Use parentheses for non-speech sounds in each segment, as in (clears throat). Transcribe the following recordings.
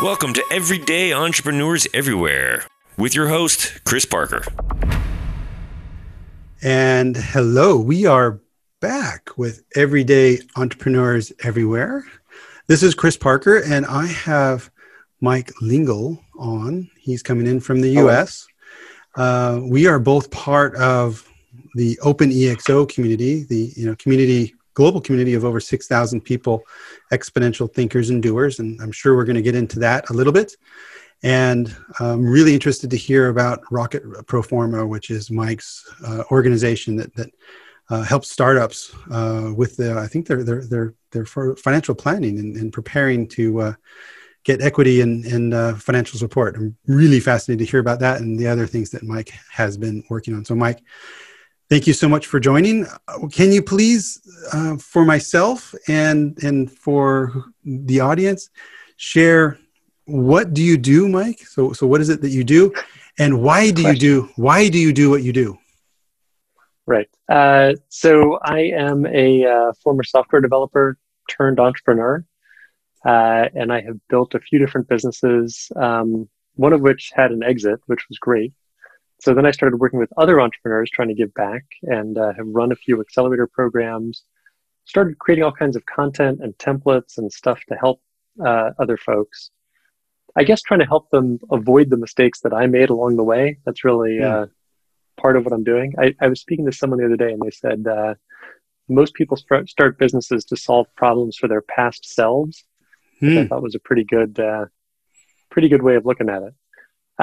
Welcome to Everyday Entrepreneurs Everywhere with your host, Chris Parker. And hello, we are back with Everyday Entrepreneurs Everywhere. This is Chris Parker, and I have Mike Lingle on. He's coming in from the US. Uh, we are both part of the Open EXO community, the you know community global community of over 6,000 people, exponential thinkers and doers. And I'm sure we're going to get into that a little bit. And I'm really interested to hear about Rocket Pro Forma, which is Mike's uh, organization that, that uh, helps startups uh, with the, I think they're, they're, they're for financial planning and, and preparing to uh, get equity and, and uh, financial support. I'm really fascinated to hear about that and the other things that Mike has been working on. So, Mike, Thank you so much for joining. Can you please, uh, for myself and and for the audience, share what do you do, Mike? So so what is it that you do, and why do you do why do you do what you do? Right. Uh, so I am a uh, former software developer turned entrepreneur, uh, and I have built a few different businesses. Um, one of which had an exit, which was great so then I started working with other entrepreneurs trying to give back and uh, have run a few accelerator programs, started creating all kinds of content and templates and stuff to help uh, other folks. I guess trying to help them avoid the mistakes that I made along the way. That's really yeah. uh, part of what I'm doing. I, I, was speaking to someone the other day and they said uh, most people start businesses to solve problems for their past selves. Hmm. I thought was a pretty good, uh, pretty good way of looking at it.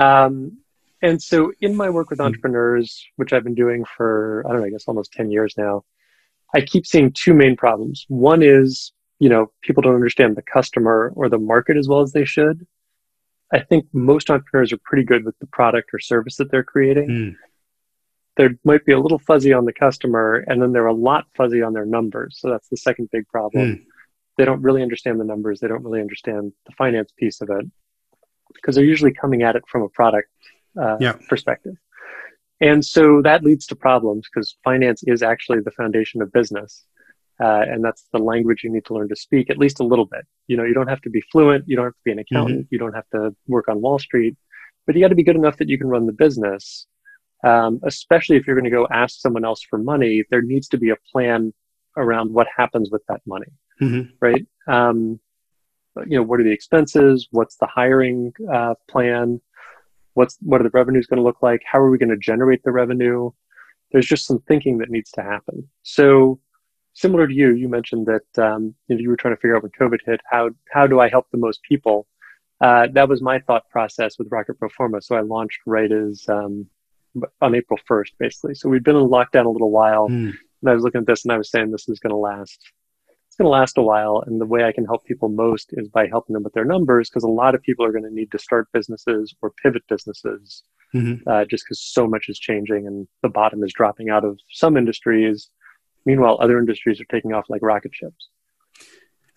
Um, and so, in my work with hmm. entrepreneurs, which I've been doing for, I don't know, I guess almost 10 years now, I keep seeing two main problems. One is, you know, people don't understand the customer or the market as well as they should. I think most entrepreneurs are pretty good with the product or service that they're creating. Mm. There might be a little fuzzy on the customer, and then they're a lot fuzzy on their numbers. So that's the second big problem. Mm. They don't really understand the numbers. They don't really understand the finance piece of it because they're usually coming at it from a product uh, yeah. perspective. And so that leads to problems because finance is actually the foundation of business. Uh, and that's the language you need to learn to speak at least a little bit. You know, you don't have to be fluent. You don't have to be an accountant. Mm-hmm. You don't have to work on Wall Street, but you got to be good enough that you can run the business. Um, especially if you're going to go ask someone else for money, there needs to be a plan around what happens with that money, mm-hmm. right? Um, you know, what are the expenses? What's the hiring uh, plan? What's what are the revenues going to look like? How are we going to generate the revenue? There's just some thinking that needs to happen. So similar to you you mentioned that um, you, were trying to figure out when covid hit how how do i help the most people? Uh, that was my thought process with rocket Pro Forma so i launched right as um, on april 1st basically. So we've been in lockdown a little while. Mm. and i was looking at this and i was saying this is going to last it's going to last a while. And the way I can help people most is by helping them with their numbers because a lot of people are going to need to start businesses or pivot businesses mm-hmm. uh, just because so much is changing and the bottom is dropping out of some industries. Meanwhile, other industries are taking off like rocket ships.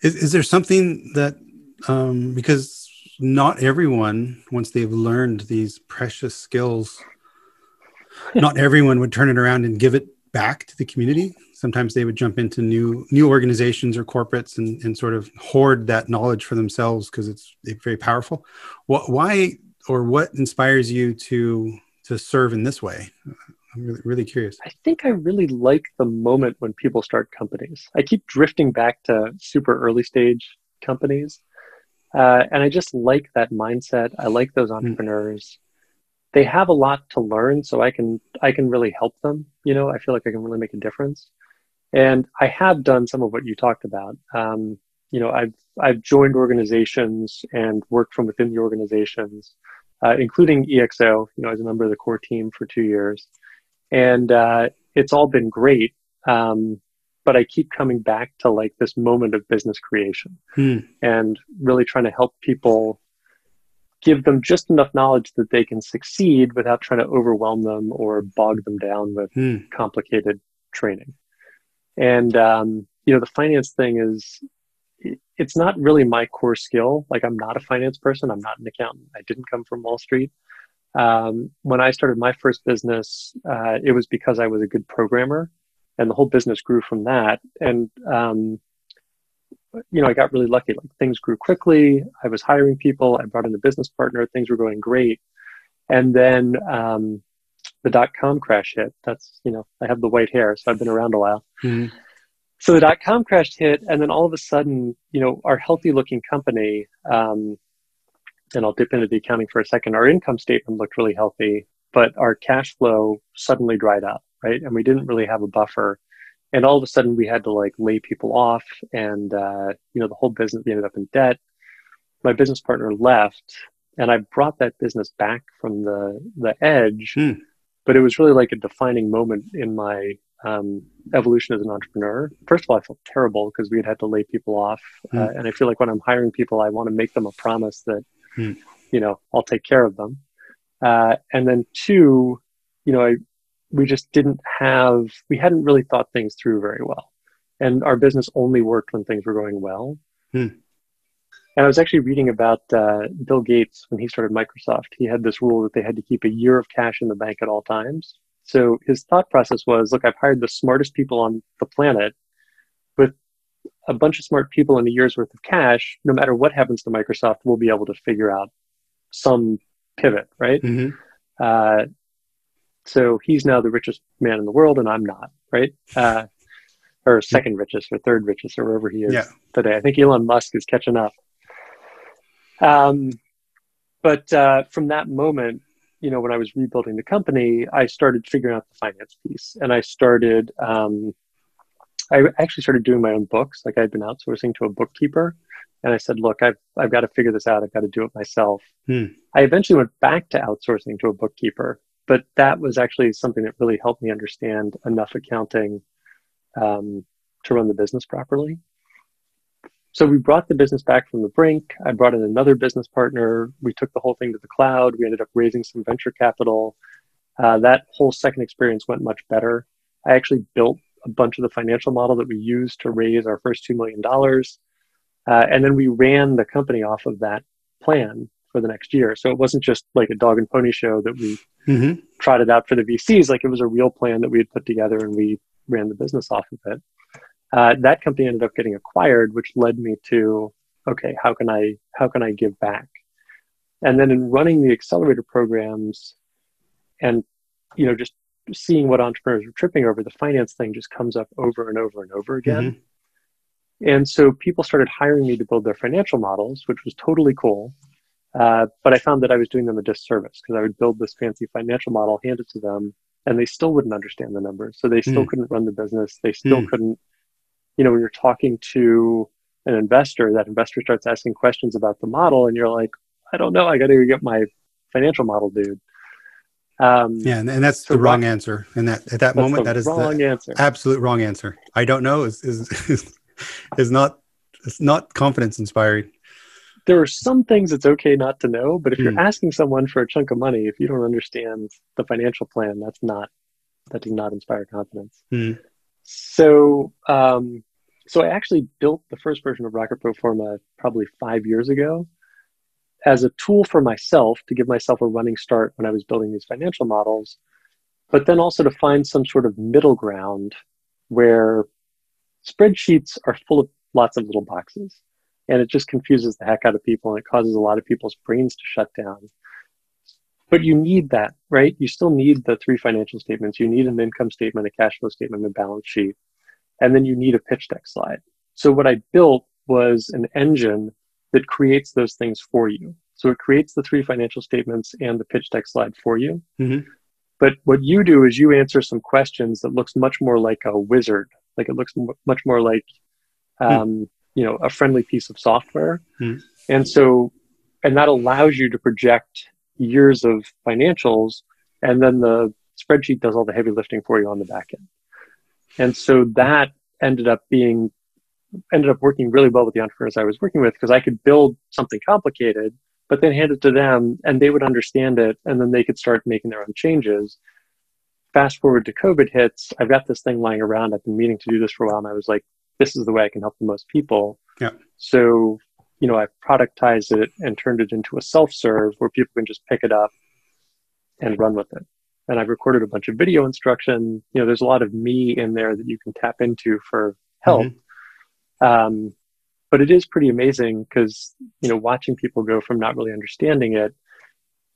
Is, is there something that, um, because not everyone, once they've learned these precious skills, (laughs) not everyone would turn it around and give it back to the community sometimes they would jump into new new organizations or corporates and, and sort of hoard that knowledge for themselves because it's, very powerful. What, why or what inspires you to to serve in this way? I'm really, really curious. I think i really like the moment when people start companies. I keep drifting back to super early stage companies uh, and i just like that mindset. I like those hmm. entrepreneurs. Mm they have a lot to learn so i can i can really help them you know? I feel like i can really make a difference and I have done some of what you talked about. Um, you know, I've I've joined organizations and worked from within the organizations, uh, including EXO. You know, as a member of the core team for two years, and uh, it's all been great. Um, but I keep coming back to like this moment of business creation hmm. and really trying to help people give them just enough knowledge that they can succeed without trying to overwhelm them or bog them down with hmm. complicated training. And, um, you know, the finance thing is, it's not really my core skill. Like, I'm not a finance person. I'm not an accountant. I didn't come from Wall Street. Um, when I started my first business, uh, it was because I was a good programmer, and the whole business grew from that. And um, you know, I got really lucky. Like things grew quickly. I was hiring people. I brought in a business partner. Things were going great. And then um, the dot com crash hit. That's, you know, I have the white hair, so I've been around a while. Mm-hmm. So the dot com crash hit. And then all of a sudden, you know, our healthy looking company, um, and I'll dip into the accounting for a second, our income statement looked really healthy, but our cash flow suddenly dried up, right? And we didn't really have a buffer and all of a sudden we had to like lay people off and uh, you know the whole business ended up in debt my business partner left and i brought that business back from the the edge hmm. But it was really like a defining moment in my um, evolution as an entrepreneur first of all i felt terrible because we had had to lay people off hmm. uh, and i feel like when i'm hiring people i want to make them a promise that hmm. you know i'll take care of them uh, and then two you know i we just didn't have we hadn't really thought things through very well and our business only worked when things were going well hmm. And i was actually reading about uh, bill gates when he started microsoft he had this rule that they had to keep a year of cash in the bank at all times so his thought process was look i've hired the smartest people on the planet with a bunch of smart people and a year's worth of cash no matter what happens to microsoft we'll be able to figure out some pivot right mm-hmm. uh, so he's now the richest man in the world, and I'm not, right? Uh, or second richest, or third richest, or wherever he is yeah. today. I think Elon Musk is catching up. Um, but uh, from that moment, you know, when I was rebuilding the company, I started figuring out the finance piece, and I started. Um, I actually started doing my own books. Like I'd been outsourcing to a bookkeeper, and I said, "Look, I've I've got to figure this out. I've got to do it myself." Hmm. I eventually went back to outsourcing to a bookkeeper, but that was actually something that really helped me understand enough accounting um, to run the business properly. So we brought the business back from the brink. I brought in another business partner. We took the whole thing to the cloud. We ended up raising some venture capital. Uh, that whole second experience went much better. I actually built a bunch of the financial model that we used to raise our first $2 million. Uh, and then we ran the company off of that plan for the next year. So it wasn't just like a dog and pony show that we mm-hmm. trotted out for the VCs. Like it was a real plan that we had put together and we ran the business off of it. Uh, that company ended up getting acquired, which led me to okay, how can I how can I give back? And then in running the accelerator programs, and you know just seeing what entrepreneurs are tripping over, the finance thing just comes up over and over and over again. Mm-hmm. And so people started hiring me to build their financial models, which was totally cool. Uh, but I found that I was doing them a disservice because I would build this fancy financial model, hand it to them, and they still wouldn't understand the numbers. So they still mm. couldn't run the business. They still mm. couldn't, you know, when you're talking to an investor, that investor starts asking questions about the model, and you're like, I don't know, I got to get my financial model, dude. Um, yeah, and, and that's so the wrong answer. And that at that moment, that is wrong the answer. absolute wrong answer. I don't know is is is, is not it's not confidence inspiring there are some things it's okay not to know, but if you're mm. asking someone for a chunk of money, if you don't understand the financial plan, that's not that does not inspire confidence. Mm. So, um, so I actually built the first version of Rocket Forma probably five years ago as a tool for myself to give myself a running start when I was building these financial models, but then also to find some sort of middle ground where spreadsheets are full of lots of little boxes and it just confuses the heck out of people and it causes a lot of people's brains to shut down. But you need that right? You still need the three financial statements. You need an income statement a cash flow statement a balance sheet and then you need a pitch deck slide so what i built was an engine that creates those things for you so it creates the three financial statements and the pitch deck slide for you mm-hmm. but what you do is you answer some questions that looks much more like a wizard like it looks m- much more like hmm. um, you know a friendly piece of software mm. and so and that allows you to project years of financials and then the spreadsheet does all the heavy lifting for you on the back end and so that ended up being ended up working really well with the entrepreneurs i was working with because i could build something complicated but then hand it to them and they would understand it and then they could start making their own changes fast forward to covid hits i've got this thing lying around i've been meaning to do this for a while and i was like this is the way I can help the most people. Yeah. So, you know, I productized it and turned it into a self-serve where people can just pick it up and run with it. And I've recorded a bunch of video instruction. You know, there's a lot of me in there that you can tap into for help. Mm-hmm. Um, but it is pretty amazing because you know watching people go from not really understanding it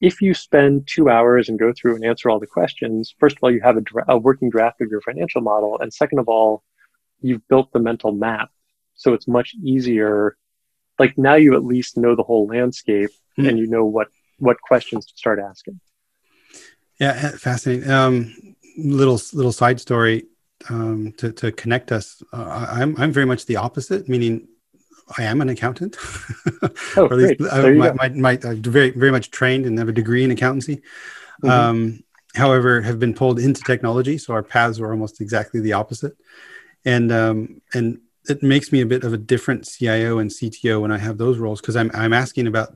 if you spend two hours and go through and answer all the questions first of all you have a, dra- a working draft of your financial model and second of all you've built the mental map so it's much easier like now you at least know the whole landscape mm. and you know what what questions to start asking yeah fascinating um little little side story um, to, to connect us. Uh, I'm, I'm very much the opposite, meaning I am an accountant. (laughs) oh, great. I, my, my, my, I'm very, very much trained and have a degree in accountancy. Mm-hmm. Um, however, have been pulled into technology. So our paths were almost exactly the opposite. And, um, and it makes me a bit of a different CIO and CTO when I have those roles because I'm, I'm asking about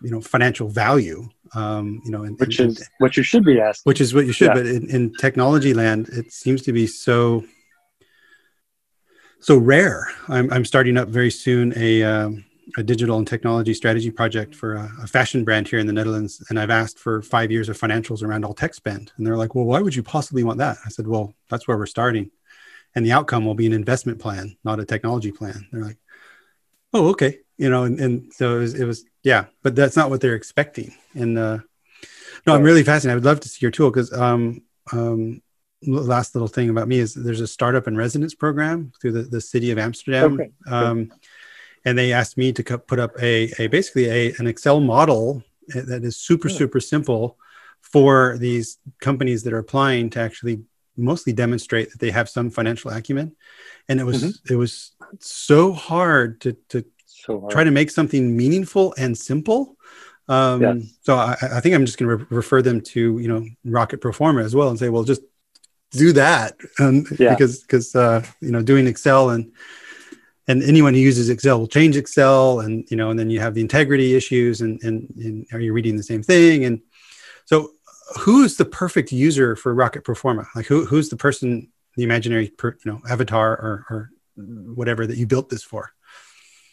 you know financial value um, you know and, which and, is what you should be asking. Which is what you should yeah. but in, in, technology land it seems to be so so rare. I'm, I'm starting up very soon a, um, a digital and technology strategy project for a, a, fashion brand here in the netherlands. And i've asked for five years of financials around all tech spend. And they're like well why would you possibly want that? I said well that's where we're starting. And the outcome will be an investment plan not a technology plan. They're like oh okay you know and, and so it was, it was yeah but that's not what they're expecting. And uh no i'm really fascinated. I would love to see your tool because um um last little thing about me is there's a startup and residence program through the, the city of amsterdam. Okay. um and they asked me to put up a, a basically a, an excel model that is super super simple for these companies that are applying to actually mostly demonstrate that they have some financial acumen. And it was mm-hmm. it was so hard to to so try to make something meaningful and simple. Um, yes. so I, I, think i'm just going to re- refer them to you know rocket Pro Forma as well and say well just do that. Um, yeah. because because uh, you know doing excel and and anyone who uses excel will change excel and you know and then you have the integrity issues and and, and are you reading the same thing? And so who's the perfect user for rocket Pro Forma like who, who's the person the imaginary per, you know avatar or, or whatever that you built this for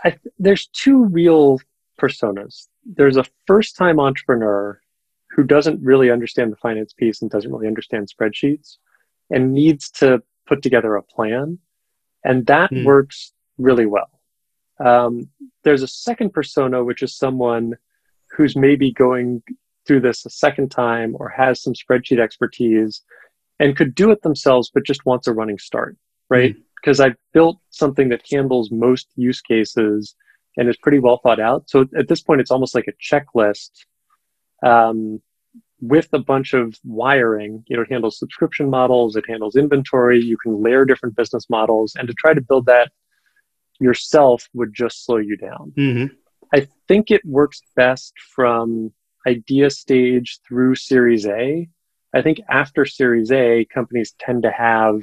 I, there's two real personas there's a first time entrepreneur who doesn't really understand the finance piece and doesn't really understand spreadsheets and needs to put together a plan and that mm. works really well um, there's a second persona which is someone who's maybe going through this a second time or has some spreadsheet expertise and could do it themselves, but just wants a running start, right? Because. I've built something that handles most use cases and is pretty well thought out. So at this point, it's almost like a checklist um, with a bunch of wiring. You know, it handles subscription models, it handles inventory. You can layer different business models, and to try to build that yourself would just slow you down. Mm-hmm. I think it works best from idea stage through Series A I think after Series A, companies tend to have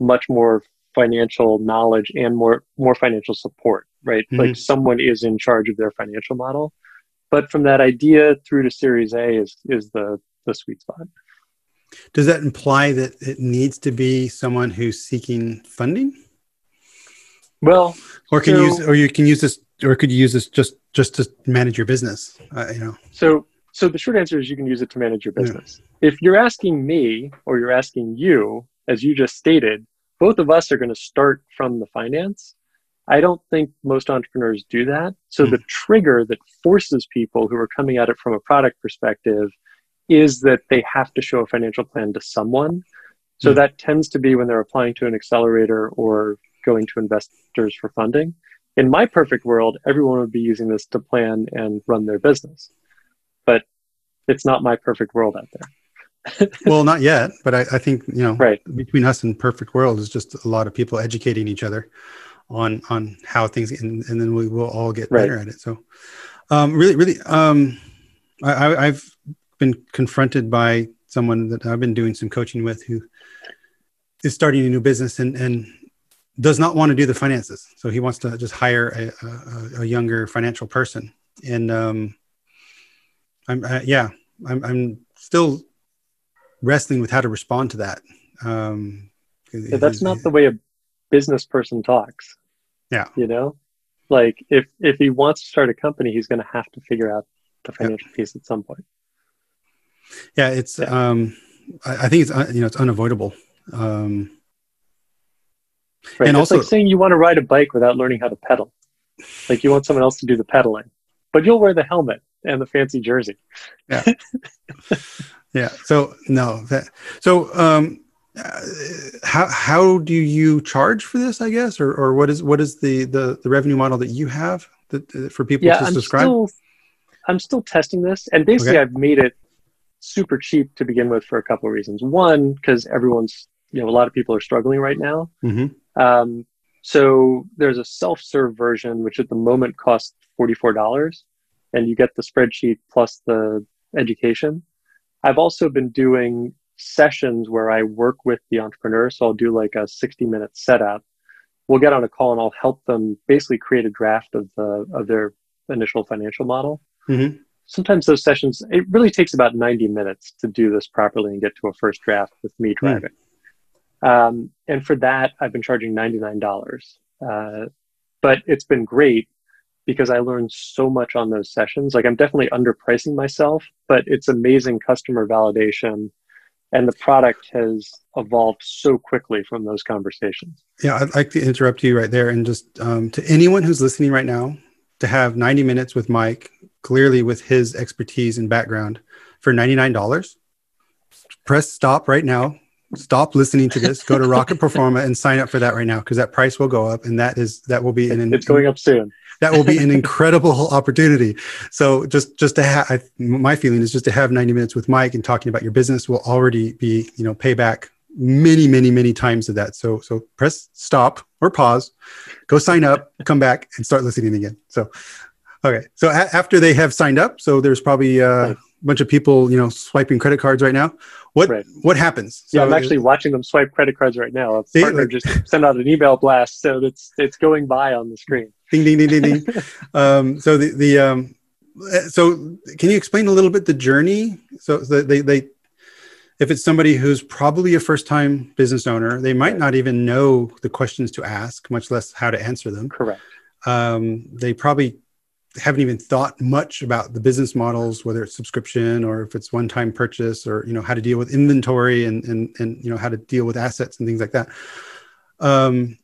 much more financial knowledge and more more financial support, right? Mm-hmm. Like someone is in charge of their financial model. But from that idea through to Series A is is the the sweet spot. Does that imply that it needs to be someone who's seeking funding? Well, or can so, you use, or you can use this, or could you use this just just to manage your business? Uh, you know. So so the short answer is you can use it to manage your business. Yeah. If you're asking me or you're asking you, as you just stated, both of us are going to start from the finance. I don't think most entrepreneurs do that. So mm. the trigger that forces people who are coming at it from a product perspective is that they have to show a financial plan to someone. So mm. that tends to be when they're applying to an accelerator or going to investors for funding. In my perfect world, everyone would be using this to plan and run their business but it's not my perfect world out there. Well, not yet, but I, I, think you know, right between us and perfect world is just a lot of people educating each other on on how things, and, and then we will all get right. better at it. So, um, really, really, um, I, I've been confronted by someone that I've been doing some coaching with who is starting a new business and and does not want to do the finances. So he wants to just hire a, a, a younger financial person. And um, I'm uh, yeah, I'm I'm still wrestling with how to respond to that. Um, yeah, that's not the way a business person talks. Yeah, you know, like if if he wants to start a company, he's going to have to figure out the financial yeah. piece at some point. Yeah, it's. Yeah. Um, I, I think it's uh, you know it's unavoidable. Um, Right. And it's also, like saying you want to ride a bike without learning how to pedal. Like you want someone else to do the pedaling, but you'll wear the helmet and the fancy jersey. Yeah. (laughs) yeah. So no, that, so, um, uh, how how do you charge for this? I guess, or or what is what is the the, the revenue model that you have that, uh, for people yeah, to I'm subscribe? Still, I'm still testing this, and basically, okay. I've made it super cheap to begin with for a couple of reasons. One, because everyone's you know a lot of people are struggling right now. Mm-hmm. Um, so there's a self-serve version, which at the moment costs forty-four dollars, and you get the spreadsheet plus the education. I've also been doing sessions where I work with the entrepreneur. So I'll do like a 60 minute setup. We'll get on a call and I'll help them basically create a draft of the of their initial financial model. Mm-hmm sometimes those sessions it really takes about 90 minutes to do this properly and get to a first draft with me hmm. driving mm. um, and for that i've been charging $99 uh, but it's been great because i learned so much on those sessions. Like i'm definitely underpricing myself but it's amazing customer validation and the product has evolved so quickly from those conversations. Yeah i'd like to interrupt you right there and just um, to anyone who's listening right now to have 90 minutes with mike clearly with his expertise and background for $99 press stop right now stop listening to this. Go to rocket Pro Forma and sign up for that right now because that price will go up and that is that will be an it's going up soon. That will be an incredible opportunity. So just just to have my feeling is just to have 90 minutes with mike and talking about your business will already be you know payback many many many times of that. So so press stop or pause go sign up come back and start listening again. So Okay. So a- after they have signed up, so there's probably uh, bunch of people, you know, swiping credit cards right now. What right. what happens? So, yeah, I'm actually watching them swipe credit cards right now. A see, partner like, just sent out an email blast, so it's it's going by on the screen. Ding ding ding ding ding. (laughs) um, so the the um, eh, so can you explain a little bit the journey? So they they if it's somebody who's probably a first time business owner, they might not even know the questions to ask, much less how to answer them. Correct. Um, they probably haven't even thought much about the business models, whether it's subscription or if it's one-time purchase, or you know how to deal with inventory and and and you know how to deal with assets and things like that. Um,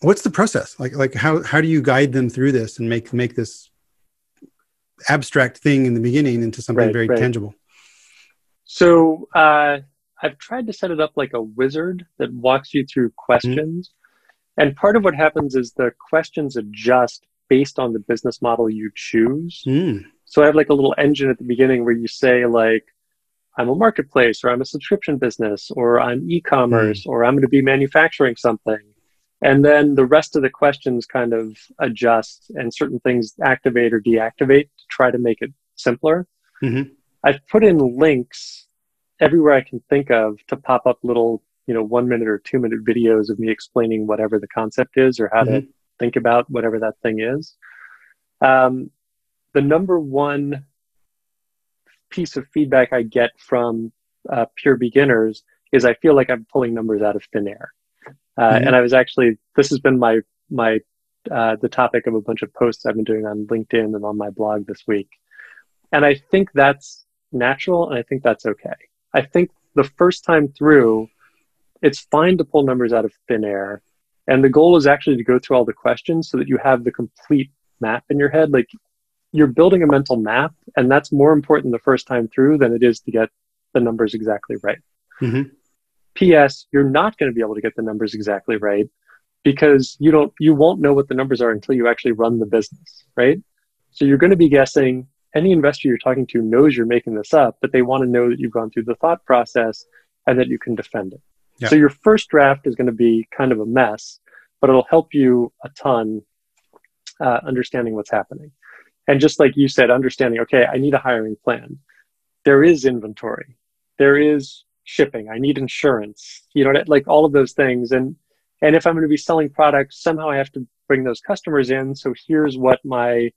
what's the process like? Like how how do you guide them through this and make make this abstract thing in the beginning into something right, very right. tangible? So uh, I've tried to set it up like a wizard that walks you through questions. Mm-hmm. And part of what happens is the questions adjust based on the business model you choose. Mm. So I have like a little engine at the beginning where you say like, I'm a marketplace or I'm a subscription business or I'm e-commerce mm. or I'm going to be manufacturing something. And then the rest of the questions kind of adjust and certain things activate or deactivate to try to make it simpler. Mm-hmm. I've put in links everywhere I can think of to pop up little, you know, one minute or two minute videos of me explaining whatever the concept is or how mm-hmm. to think about whatever that thing is. Um, the number one piece of feedback I get from uh, pure beginners is I feel like I'm pulling numbers out of thin air. Uh, mm-hmm. And I was actually, this has been my, my, uh, the topic of a bunch of posts I've been doing on LinkedIn and on my blog this week. And I think that's natural and I think that's okay. I think the first time through, it's fine to pull numbers out of thin air and the goal is actually to go through all the questions so that you have the complete map in your head. Like you're building a mental map, and that's more important the first time through than it is to get the numbers exactly right. Mm-hmm. P.S. You're not going to be able to get the numbers exactly right because you don't you won't know what the numbers are until you actually run the business, right? So you're going to be guessing. Any investor you're talking to knows you're making this up, but they want to know that you've gone through the thought process and that you can defend it. Yeah. So your first draft is going to be kind of a mess, but it'll help you a ton uh, understanding what's happening. And just like you said, understanding, okay, I need a hiring plan. There is inventory. There is shipping. I need insurance. You know, like all of those things. And and if I'm going to be selling products, somehow I have to bring those customers in. So here's what my,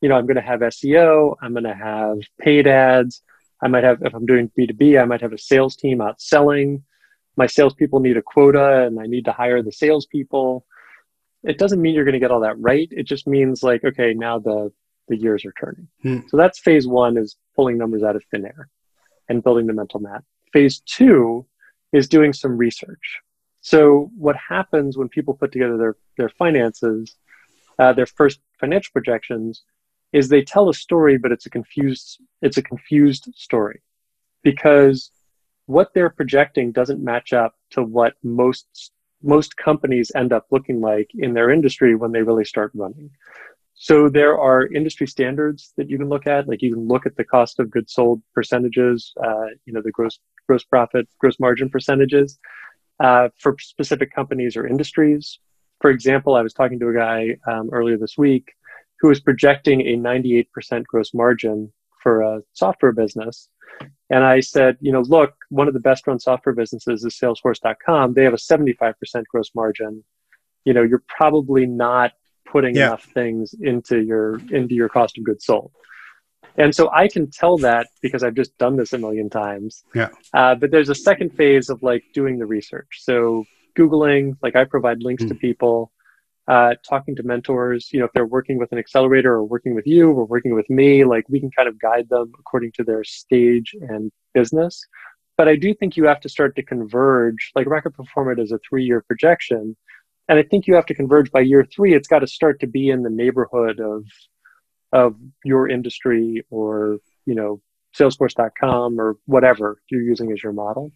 you know, I'm going to have SEO. I'm going to have paid ads. I might have, if I'm doing B2B, I might have a sales team out selling my salespeople need a quota and I need to hire the salespeople. It doesn't mean you're going to get all that right. It just means like, okay, now the the years are turning. Hmm. So that's phase one is pulling numbers out of thin air and building the mental map. Phase two is doing some research. So what happens when people put together their their finances, uh, their first financial projections, is they tell a story, but it's a confused it's a confused story because what they're projecting doesn't match up to what most most companies end up looking like in their industry when they really start running. So there are industry standards that you can look at, like you can look at the cost of goods sold percentages, uh, you know, the gross gross profit, gross margin percentages uh, for specific companies or industries. For example, I was talking to a guy um, earlier this week who was projecting a 98% gross margin for a software business. And I said, you know, look, one of the best run software businesses is salesforce.com. They have a 75% gross margin. You know, you're probably not putting yeah. enough things into your into your cost of goods sold. And so I can tell that because I've just done this a million times. Yeah. Uh, but there's a second phase of like doing the research. So Googling, like I provide links mm. to people, uh, talking to mentors, you know, if they're working with an accelerator or working with you or working with me, like we can kind of guide them according to their stage and business. But I do think you have to start to converge, like Rocket Pro Forma is a three year projection. And I think you have to converge by year three. It's got to start to be in the neighborhood of of your industry or you know salesforce.com or whatever you're using as your model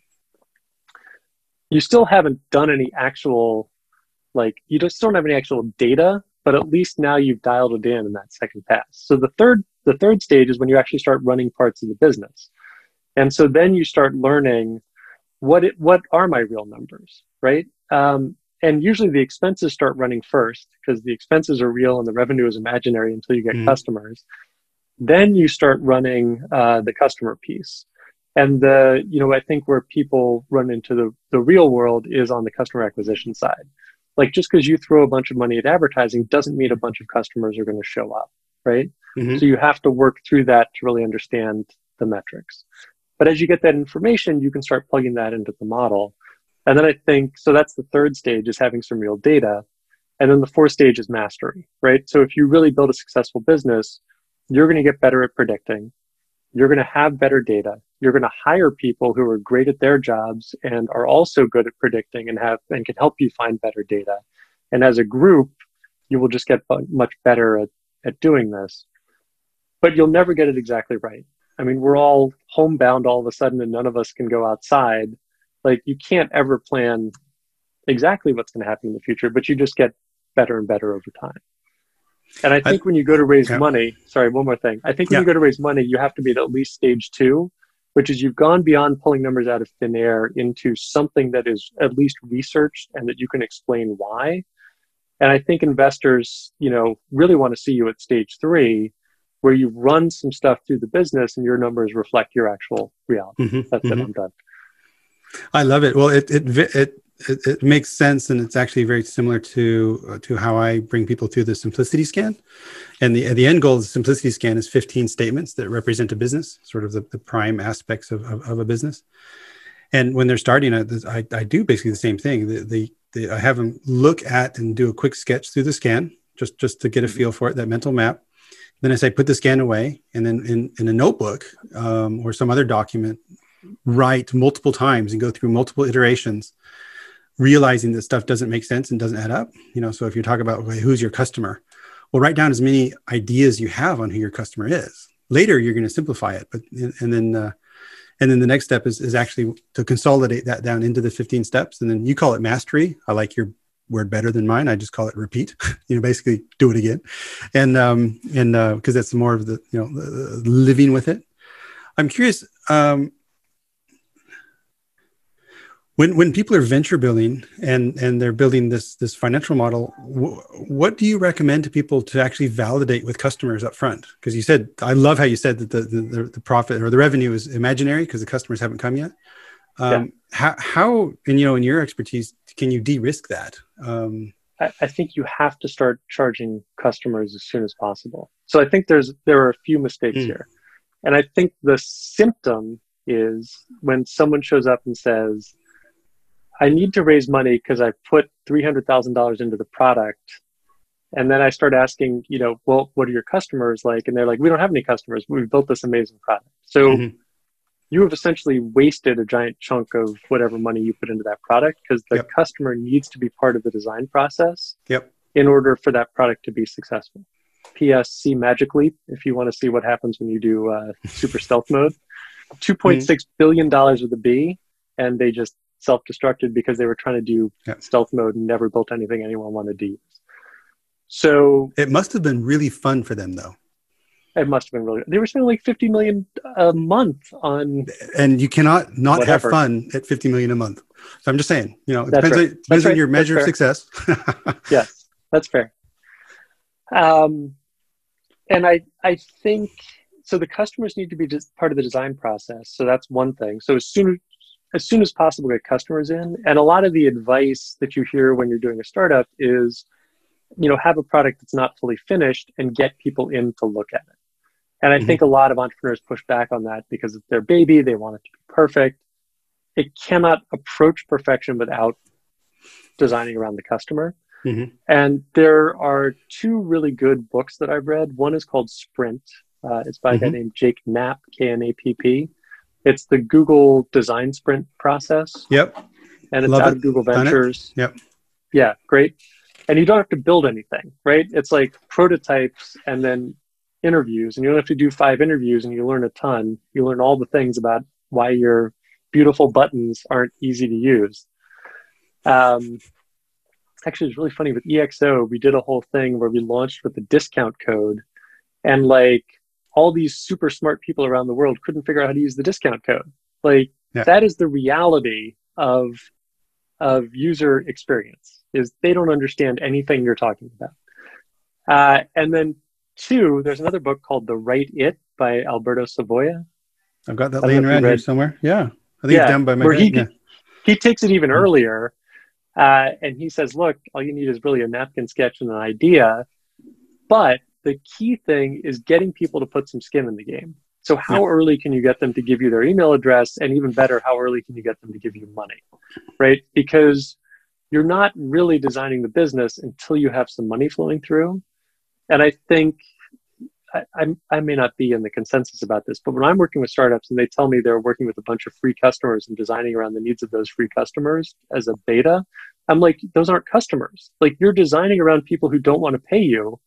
you still haven't done any actual like you just don't have any actual data but at least now you've dialed it in in that second pass. So the third the third stage is when you actually start running parts of the business. And so then you start learning what it, what are my real numbers right? Um, and usually the expenses start running first because the expenses are real and the revenue is imaginary until you get mm. customers. Then you start running uh, the customer piece. And the you know i think where people run into the, the real world is on the customer acquisition side like just because you throw a bunch of money at advertising doesn't mean a bunch of customers are going to show up right mm-hmm. so you have to work through that to really understand the metrics but as you get that information you can start plugging that into the model and then I think, so that's the third stage is having some real data. And then the fourth stage is mastery, right? So if you really build a successful business, you're going to get better at predicting. You're going to have better data. You're going to hire people who are great at their jobs and are also good at predicting and have and can help you find better data. And as a group, you will just get much better at, at doing this. But you'll never get it exactly right. I mean, we're all homebound all of a sudden and none of us can go outside like you can't ever plan exactly what's going to happen in the future, but you just get better and better over time. And I think I, when you go to raise yeah. money, sorry, one more thing. I think when yeah. you go to raise money, you have to be at at least stage two, which is you've gone beyond pulling numbers out of thin air into something that is at least researched and that you can explain why. And I think investors, you know, really want to see you at stage three, where you run some stuff through the business and your numbers reflect your actual reality. Mm-hmm, That's mm-hmm. it. I'm done. I love it. Well, it it it it, it makes sense, and it's actually very similar to uh, to how I bring people through the simplicity scan. And the the end goal of the simplicity scan is 15 statements that represent a business, sort of the, the prime aspects of, of, of a business. And when they're starting, I, I, I do basically the same thing. The, the, the, I have them look at and do a quick sketch through the scan, just just to get a mm-hmm. feel for it, that mental map. Then I say, put the scan away, and then in, in a notebook um, or some other document, write multiple times and go through multiple iterations realizing that stuff doesn't make sense and doesn't add up you know so if you talk about okay, who's your customer? Well write down as many ideas you have on who your customer is. Later you're going to simplify it but and then uh, and then the next step is, is actually to consolidate that down into the 15 steps. And then you call it mastery. I like your word better than mine. I just call it repeat. (laughs) You know basically do it again. And um and uh because that's more of the you know living with it. I'm curious um when when people are venture building and and they're building this this financial model what do you recommend to people to actually validate with customers up front? Because you said i love how you said that the the, the profit or the revenue is imaginary because the customers haven't come yet. Um, yeah. how how and you know in your expertise can you de-risk that? Um, I, I think you have to start charging customers as soon as possible. So i think there's there are a few mistakes mm. here. And i think the symptom is when someone shows up and says I need to raise money because I put three hundred thousand dollars into the product, and then I start asking, you know, well, what are your customers like? And they're like, we don't have any customers. We've built this amazing product. So, mm-hmm. you have essentially wasted a giant chunk of whatever money you put into that product because the Yep. customer needs to be part of the design process Yep. in order for that product to be successful. P.S. See Magic Leap if you want to see what happens when you do uh, super stealth mode. (laughs) Two point six billion dollars with a B, and they just self-destructed because they were trying to do Yeah. stealth mode and never built anything anyone wanted to use. So It must have been really fun for them though. it must have been really. They were spending like fifty million a month on. And you cannot not Whatever. have fun at 50 million a month. So I'm just saying, you know, it That's depends, right. on, depends That's on your measure of success. (laughs) Yes, that's fair. Um, and I I think so. The customers need to be just part of the design process. So that's one thing. So as soon as soon as possible, get customers in. And a lot of the advice that you hear when you're doing a startup is, you know, have a product that's not fully finished and get people in to look at it. And I Mhm. think a lot of entrepreneurs push back on that because it's their baby. They want it to be perfect. It cannot approach perfection without designing around the customer. Mhm. And there are two really good books that I've read. One is called Sprint. Uh, it's by a guy Mhm. named Jake Knapp, K N A P P. It's the Google design sprint process, Yep. and it's Love out it. of Google Ventures. Yep. Yeah, great. And you don't have to build anything, right? It's like prototypes and then interviews, and you don't have to do five interviews, and you learn a ton. You learn all the things about why your beautiful buttons aren't easy to use. Um, actually, it's really funny with EXO. We did a whole thing where we launched with the discount code, and like all these super smart people around the world couldn't figure out how to use the discount code. Like Yeah. that is the reality of of user experience is they don't understand anything you're talking about. Uh, and then two, there's another book called The Right It by Alberto Savoia. I've got that laying know if you around here somewhere. Yeah. I think Yeah, it's down by my where he yeah. He takes it even Mm. earlier, uh, and he says, "Look, all you need is really a napkin sketch and an idea, but the key thing is getting people to put some skin in the game. So how early can you get them to give you their email address, and even better, how early can you get them to give you money, right? Because you're not really designing the business until you have some money flowing through, and I think." I, I'm- I may not be in the consensus about this, but when I'm working with startups and they tell me they're working with a bunch of free customers and designing around the needs of those free customers as a beta, I'm like, those aren't customers. Like you're designing around people who don't want to pay you,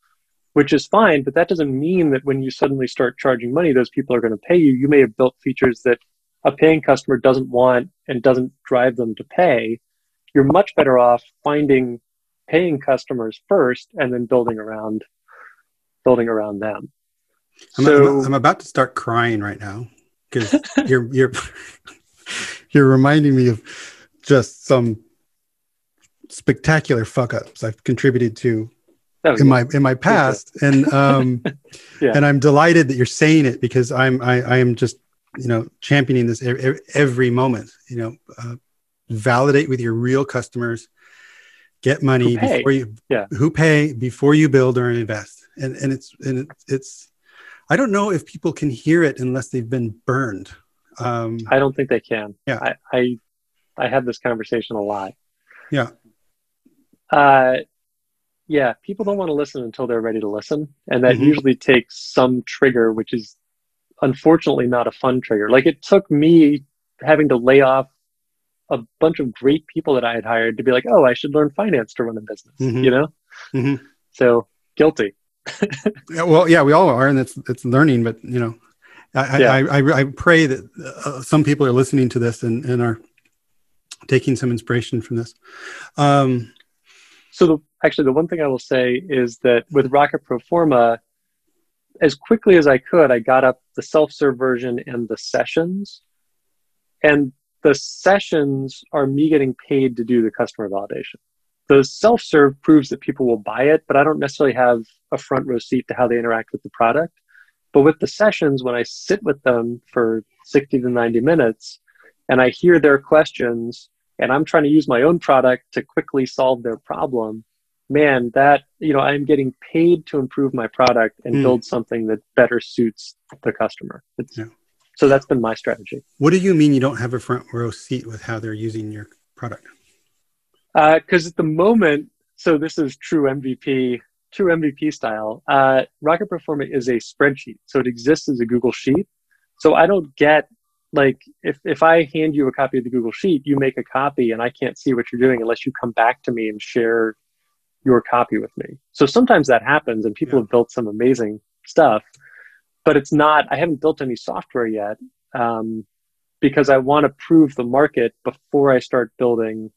which is fine, but that doesn't mean that when you suddenly start charging money, those people are going to pay you. You may have built features that a paying customer doesn't want and doesn't drive them to pay. You're much better off finding paying customers first and then building around building around them. I'm, so I'm, I'm about to start crying right now because (laughs) you're you're you're reminding me of just some spectacular fuck ups I've contributed to oh, in my in my past, and um, (laughs) Yeah. and I'm delighted that you're saying it because I'm I, I am just you know championing this every, every moment. You know, uh, validate with your real customers, get money before you Yeah. who pay before you build or invest, and and it's and it's, it's I don't know if people can hear it unless they've been burned. Um, I don't think they can. Yeah. I, I I have this conversation a lot. Yeah. Uh yeah, people don't want to listen until they're ready to listen. And that Mhm. usually takes some trigger, which is unfortunately not a fun trigger. Like it took me having to lay off a bunch of great people that I had hired to be like, oh, I should learn finance to run a business. Mhm. You know? Mhm. So guilty. (laughs) Yeah, well, yeah, we all are, and it's it's learning. But you know, I Yeah. I, I, I pray that uh, some people are listening to this and, and are taking some inspiration from this. Um, So the, actually, the one thing I will say is that with Rocket Pro Forma, as quickly as I could, I got up the self-serve version and the sessions, and the sessions are me getting paid to do the customer validation. The self-serve proves that people will buy it, but I don't necessarily have a front row seat to how they interact with the product. But with the sessions, when I sit with them for 60 to 90 minutes and I hear their questions and I'm trying to use my own product to quickly solve their problem, man, that, you know, I'm getting paid to improve my product and Hmm. build something that better suits the customer. Yeah. So that's been my strategy. what do you mean you don't have a front row seat with how they're using your product? Because at the moment, so this is true MVP, true MVP style. Uh, Rocket Pro Forma is a spreadsheet, so it exists as a Google Sheet. So I don't get like if if I hand you a copy of the Google Sheet, you make a copy, and I can't see what you're doing unless you come back to me and share your copy with me. So sometimes that happens, and people Yeah. have built some amazing stuff, but it's not. I haven't built any software yet um, because I want to prove the market before I start building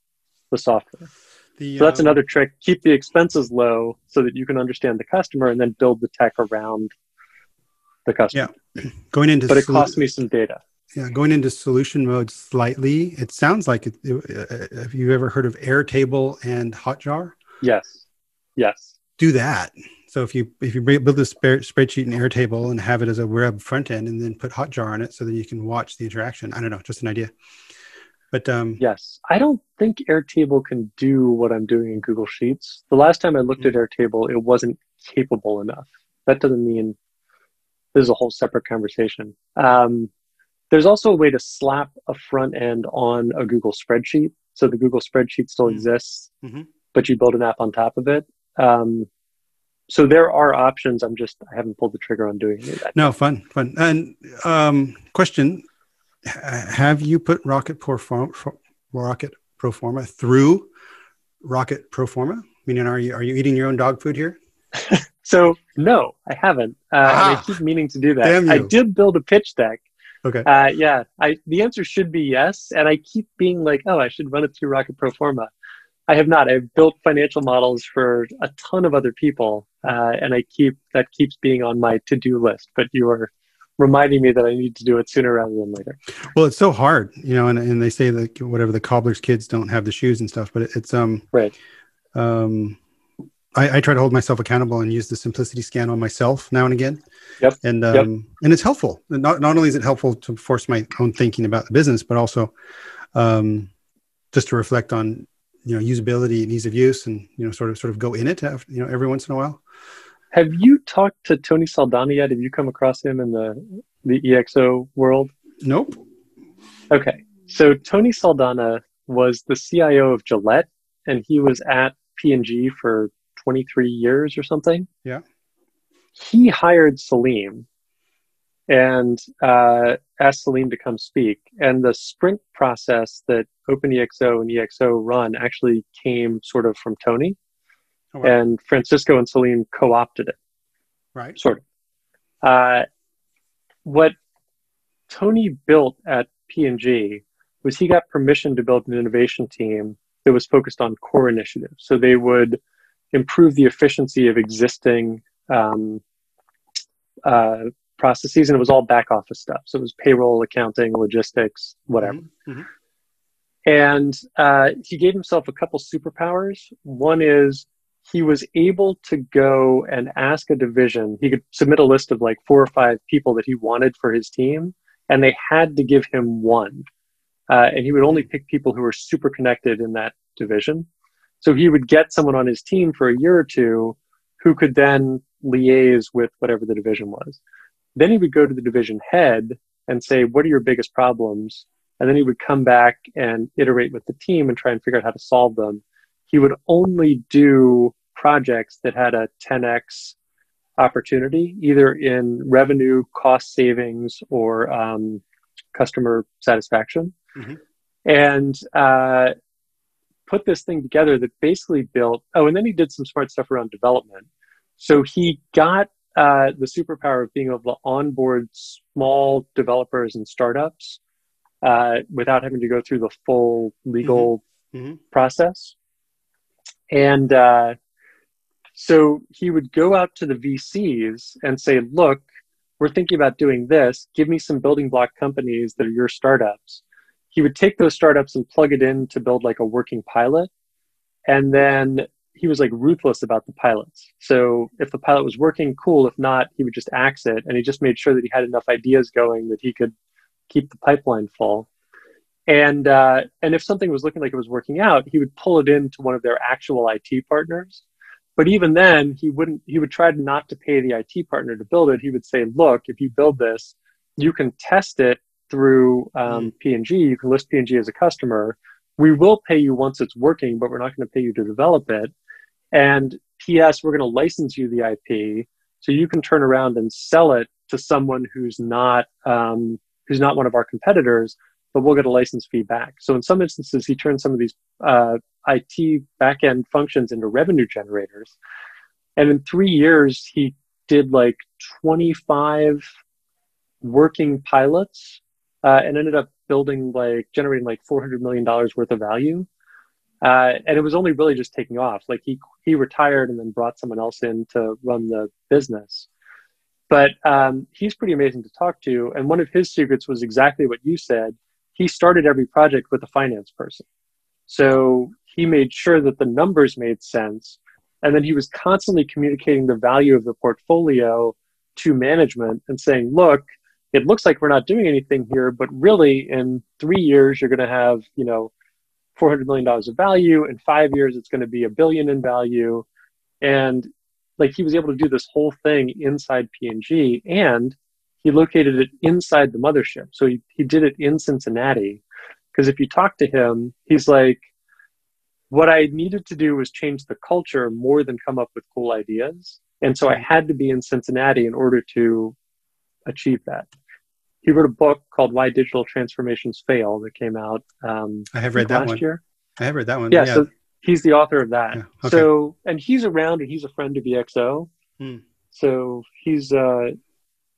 the software. The, So that's um, another trick. Keep the expenses low so that you can understand the customer, and then build the tech around the customer. Yeah, (clears throat) going into But it costs me some data. Yeah, going into solution mode slightly. It sounds like it, it- uh, have you ever heard of Airtable and Hotjar? Yes. Yes. Do that. So if you if you build a spare, spreadsheet in Airtable and have it as a web front end, and then put Hotjar on it so that you can watch the interaction. I don't know, just an idea. But um, Yes. I don't think Airtable can do what I'm doing in Google Sheets. The last time I looked at Airtable, it wasn't capable enough. That doesn't mean this is a whole separate conversation. Um, there's also a way to slap a front end on a Google spreadsheet. So the Google spreadsheet still Mhm. exists, Mhm. but you build an app on top of it. Um, so there are options. I'm just, I haven't pulled the trigger on doing it. no, fun, fun. And um, question: Have you put Rocket Pro Forma, Rocket Pro Forma through Rocket Pro Forma? Meaning, are you are you eating your own dog food here? (laughs) So no, I haven't. Uh, Ah. I keep meaning to do that. I did build a pitch deck. Okay. Uh, yeah, I the answer should be yes, and I keep being like, oh, I should run it through Rocket Pro Forma. I have not. I've built financial models for a ton of other people, uh, and I keep that keeps being on my to do list. But you are reminding me that I need to do it sooner rather than later. Well, it's so hard, you know, and, and they say that whatever the cobbler's kids don't have the shoes and stuff, but it, it's um Right. um I, I try to hold myself accountable and use the simplicity scan on myself now and again. Yep. And um Yep. and it's helpful. And Not not only is it helpful to force my own thinking about the business, but also um just to reflect on you know usability and ease of use and you know sort of sort of go in it uh, you know every once in a while. Have you talked to Tony Saldanha yet? Have you come across him in the the EXO world? Nope. Okay. So Tony Saldanha was the CIO of Gillette and he was at P&G for 23 years or something. Yeah. He hired Salim and uh, asked Salim to come speak. And the sprint process that OpenEXO and EXO run actually came sort of from Tony. Oh, wow. And Francisco and Salim co-opted it Right. sort of. Uh, what Tony built at P&G was he got permission to build an innovation team that was focused on core initiatives. So they would improve the efficiency of existing um, uh, processes, and it was all back office stuff. So it was payroll, accounting, logistics, whatever. Mhm. And uh, he gave himself a couple superpowers. One is he was able to go and ask a division. He could submit a list of like four or five people that he wanted for his team, and they had to give him one. Uh, and he would only pick people who were super connected in that division. So he would get someone on his team for a year or two who could then liaise with whatever the division was. Then he would go to the division head and say, What are your biggest problems? And then he would come back and iterate with the team and try and figure out how to solve them. He would only do projects that had a 10x opportunity, either in revenue, cost savings, or um, customer satisfaction. Mhm. And uh, put this thing together that basically built. Oh, and then he did some smart stuff around development. So he got uh, the superpower of being able to onboard small developers and startups uh, without having to go through the full legal Mhm. process. And uh, so he would go out to the VCs and say, look, we're thinking about doing this. Give me some building block companies that are your startups. He would take those startups and plug it in to build like a working pilot. And then he was like ruthless about the pilots. So if the pilot was working, cool. If not, he would just axe it. And he just made sure that he had enough ideas going that he could keep the pipeline full. And uh, and if something was looking like it was working out, he would pull it into one of their actual IT partners. But even then, he wouldn't. He would try not to pay the IT partner to build it. He would say, "Look, if you build this, you can test it through um, P&G. You can list P&G as a customer. We will pay you once it's working, but we're not going to pay you to develop it. And P.S. We're going to license you the IP, so you can turn around and sell it to someone who's not um, who's not one of our competitors, but we'll get a license fee back. So in some instances, he turned some of these uh, IT backend functions into revenue generators. And in three years, he did like 25 working pilots uh, and ended up building like generating like $400 million worth of value. Uh, and it was only really just taking off. Like he, he retired and then brought someone else in to run the business. But um, he's pretty amazing to talk to. And one of his secrets was exactly what you said. He started every project with a finance person. So he made sure that the numbers made sense. And then he was constantly communicating the value of the portfolio to management and saying, look, it looks like we're not doing anything here, but really in three years, you're going to have, you know, $400 million of value. In five years, it's going to be a billion in value. And like he was able to do this whole thing inside P&G and he located it inside the mothership. So he, he did it in Cincinnati. Because if you talk to him, he's like, what I needed to do was change the culture more than come up with cool ideas. And so I had to be in Cincinnati in order to achieve that. He wrote a book called Why Digital Transformations Fail that came out. Um, I have read that last one. year. I have read that one. Yeah, so he's the author of that. Yeah, okay. So, and he's around and he's a friend of EXO. Hmm. So he's, uh,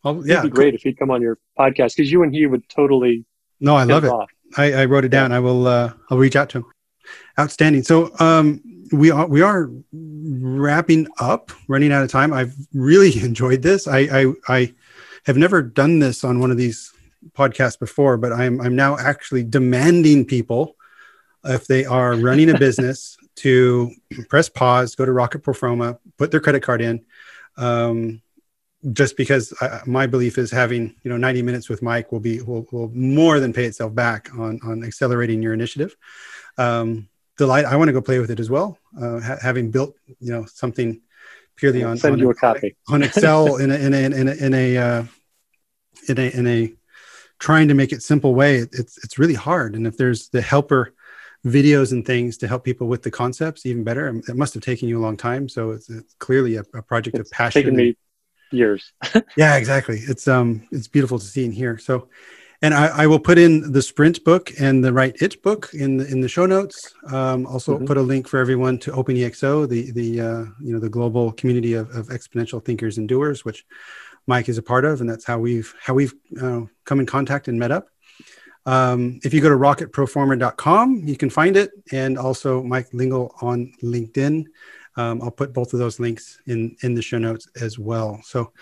it'd yeah. be great if he'd come on your podcast because you and he would totally No, I love it. off. I, I wrote it down. I will. Uh, I'll reach out to him. Outstanding. So um, we are we are wrapping up, running out of time. I've really (laughs) enjoyed this. I I, I have never done this on one of these podcasts before, but I'm I'm now actually demanding people if they are running a (laughs) business to press pause, go to Rocket Pro Forma, put their credit card in. Um, just because I, my belief is having you know 90 minutes with Mike will be will, will more than pay itself back on on accelerating your initiative. Um, delight, I want to go play with it as well. Uh, ha- having built you know something purely on Send on, you a copy. on Excel (laughs) in a in a in a in a uh, in a, in a trying to make it simple way. It, it's it's really hard. And if there's the helper videos and things to help people with the concepts, even better. It must have taken you a long time, so it's, it's clearly a, a project It's of passion. taken me years. (laughs) Yeah, exactly. It's um it's beautiful to see and hear. So and I, I will put in the sprint book and the Right It book in the in the show notes. Um, also Mhm. put a link for everyone to OpenEXO, the the uh, you know the global community of, of exponential thinkers and doers, which Mike is a part of, and that's how we've how we've uh, come in contact and met up. Um, if you go to rocketproforma.com, you can find it, and also Mike Lingle on LinkedIn. Um, I'll put both of those links in in the show notes as well. So,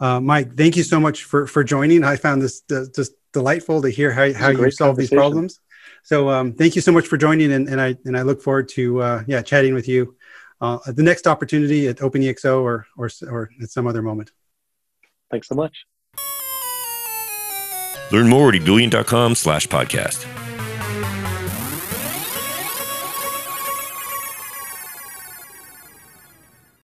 uh, Mike, thank you so much for for joining. I found this uh, just delightful to hear how, how you solve these problems. So, um, thank you so much for joining, and, and I and I look forward to uh, yeah chatting with you uh, at the next opportunity at OpenEXO or or or at some other moment. Thanks so much. Learn more at ebullient.com slash podcast.